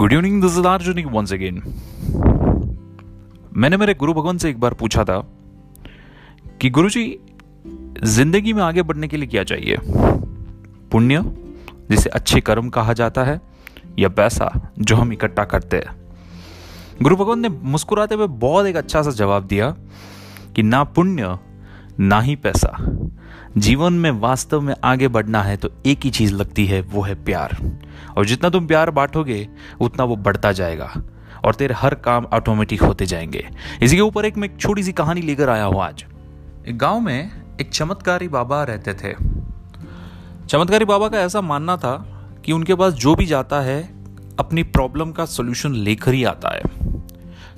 Good evening this is Arjun once again मैंने मेरे गुरु भगवान से एक बार पूछा था कि गुरु जी ज़िंदगी में आगे बढ़ने के लिए क्या चाहिए? पुण्य, जिसे अच्छे कर्म कहा जाता है, या पैसा, जो हम इकट्ठा करते हैं? गुरु भगवान ने मुस्कुराते हुए बहुत एक अच्छा सा जवाब दिया कि ना पुण्य ना ही पैसा। जीवन में वास्तव में आगे बढ़ना है तो एक ही चीज़ लगती है, वो है प्यार। और जितना तुम प्यार बांटोगे, उतना वो बढ़ता जाएगा। और तेरे हर काम ऑटोमेटिक होते जाएँगे। इसी के ऊपर एक मैं छोटी सी कहानी लेकर आया हूँ आज। एक गाँव में एक चमत्कारी बाबा रहते थे। चमत्कारी बाबा का ऐसा मानना था कि उनके पास जो भी जाता है, अपनी प्रॉब्लम का सोल्यूशन लेकर ही आता है।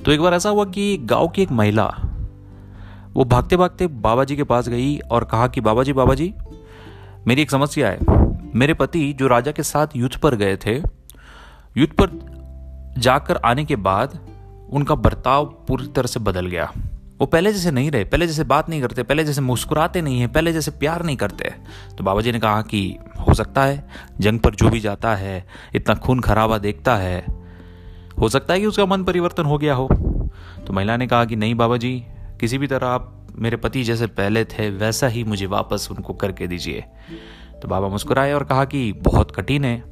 तो एक बार ऐसा हुआ कि गाँव की एक महिला वो भागते भागते बाबा जी के पास गई और कहा कि बाबा जी बाबा जी मेरी एक समस्या है। मेरे पति जो राजा के साथ युद्ध पर गए थे, युद्ध पर जाकर आने के बाद उनका बर्ताव पूरी तरह से बदल गया। वो पहले जैसे नहीं रहे, पहले जैसे बात नहीं करते, पहले जैसे मुस्कुराते नहीं हैं, पहले जैसे प्यार नहीं करते। तो बाबा जी ने कहा कि, हो सकता है, जंग पर जो भी जाता है, इतना खून खराबा देखता है, हो सकता है कि उसका मन परिवर्तन हो गया हो। तो महिला ने कहा कि, नहीं बाबा जी किसी भी तरह आप मेरे पति जैसे पहले थे, वैसा ही मुझे वापस उनको करके दीजिए। तो बाबा मुस्कुराए और कहा कि बहुत कठिन है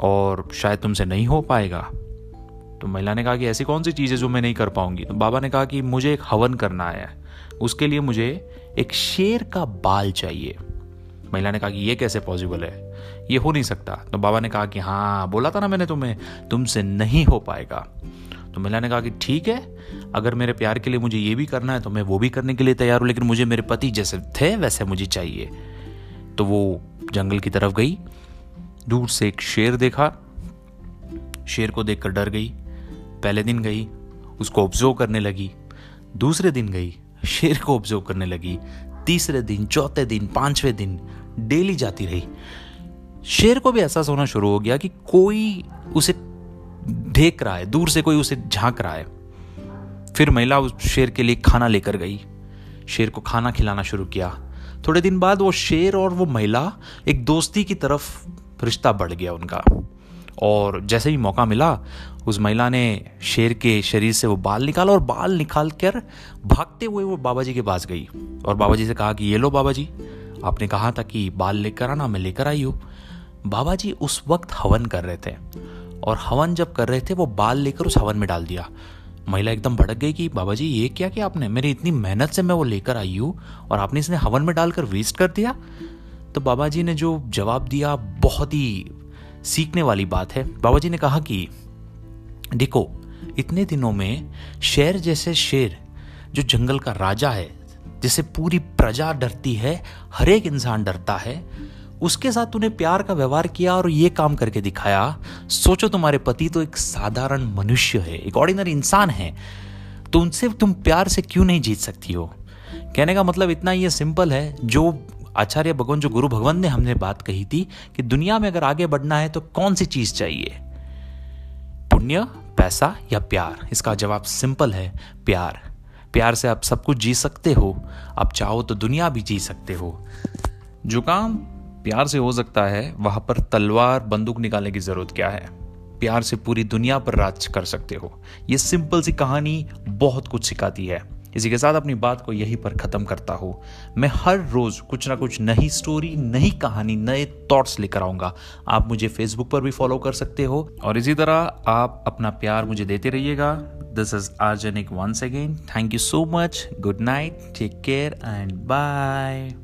और शायद तुमसे नहीं हो पाएगा। तो महिला ने कहा कि ऐसी कौन सी चीज़ है जो मैं नहीं कर पाऊँगी? तो बाबा ने कहा कि मुझे एक हवन करना है। उसके लिए मुझे एक शेर का बाल चाहिए। महिला ने कहा कि ये कैसे पॉसिबल है? ये हो नहीं सकता। तो बाबा ने कहा कि हाँ बोला था ना मैंने तुम्हें, तुमसे नहीं हो पाएगा। तो महिला ने कहा कि ठीक है, अगर मेरे प्यार के लिए मुझे ये भी करना है तो मैं वो भी करने के लिए तैयार हूँ, लेकिन मुझे मेरे पति जैसे थे, वैसे मुझे चाहिए। तो वो जंगल की तरफ़ गई, दूर से एक शेर देखा। शेर को देखकर डर गई, पहले दिन गई, उसको ऑब्ज़र्व करने लगी, दूसरे दिन गई, शेर को ऑब्ज़र्व करने लगी, तीसरे दिन, चौथे दिन, पाँचवें दिन डेली जाती रही। शेर को भी एहसास होना शुरू हो गया कि कोई उसे देख रहा है, दूर से कोई उसे झाँक रहा है। फिर महिला उस शेर के लिए खाना लेकर गई। शेर को खाना खिलाना शुरू किया। थोड़े दिन बाद वो शेर और वो महिला एक दोस्ती की तरफ़ रिश्ता बढ़ गया उनका। और जैसे ही मौका मिला, उस महिला ने शेर के शरीर से वो बाल निकाला और बाल निकाल कर भागते हुए वो बाबा जी के पास गई। और बाबा जी से कहा कि, ये लो बाबा जी आपने कहा था कि बाल लेकर आना, मैं लेकर आई हूँ। बाबा जी उस वक्त हवन कर रहे थे। और हवन जब कर रहे थे, वो बाल लेकर उस हवन में डाल दिया। महिला एकदम भड़क गई कि बाबा जी ये क्या किया आपने? मेरी इतनी मेहनत से मैं वो लेकर आई हूँ, और आपने इसने हवन में डालकर वेस्ट कर दिया? तो बाबा जी ने जो जवाब दिया, बहुत ही सीखने वाली बात है। बाबा जी ने कहा कि, देखो, इतने दिनों में शेर जैसे शेर, जो जंगल का राजा है, जिसे पूरी प्रजा डरती है, हर एक इंसान डरता है उसके साथ तूने प्यार का व्यवहार किया और ये काम करके दिखाया, सोचो तुम्हारे पति तो एक साधारण मनुष्य है, एक ऑर्डिनरी इंसान है। तो उनसे तुम प्यार से क्यों नहीं जीत सकती हो? कहने का मतलब इतना ही सिंपल है। जो आचार्य भगवान, जो गुरु भगवान ने हमने बात कही थी कि दुनिया में अगर आगे बढ़ना है तो कौन सी चीज़ चाहिए? पुण्य, पैसा या प्यार? इसका जवाब सिंपल है, प्यार। प्यार से आप सब कुछ जी सकते हो। आप चाहो तो दुनिया भी जी सकते हो। जो काम प्यार से हो सकता है वहाँ पर तलवार बंदूक निकालने की ज़रूरत क्या है? प्यार से पूरी दुनिया पर राज कर सकते हो। ये सिंपल सी कहानी बहुत कुछ सिखाती है। इसी के साथ अपनी बात को यहीं पर ख़त्म करता हूँ। मैं हर रोज़ कुछ ना कुछ नई स्टोरी नई कहानी, नए थॉट्स लेकर आऊँगा। आप मुझे फेसबुक पर भी फॉलो कर सकते हो। और इसी तरह आप अपना प्यार मुझे देते रहिएगा। This is organic once again thank you so much good night take care and bye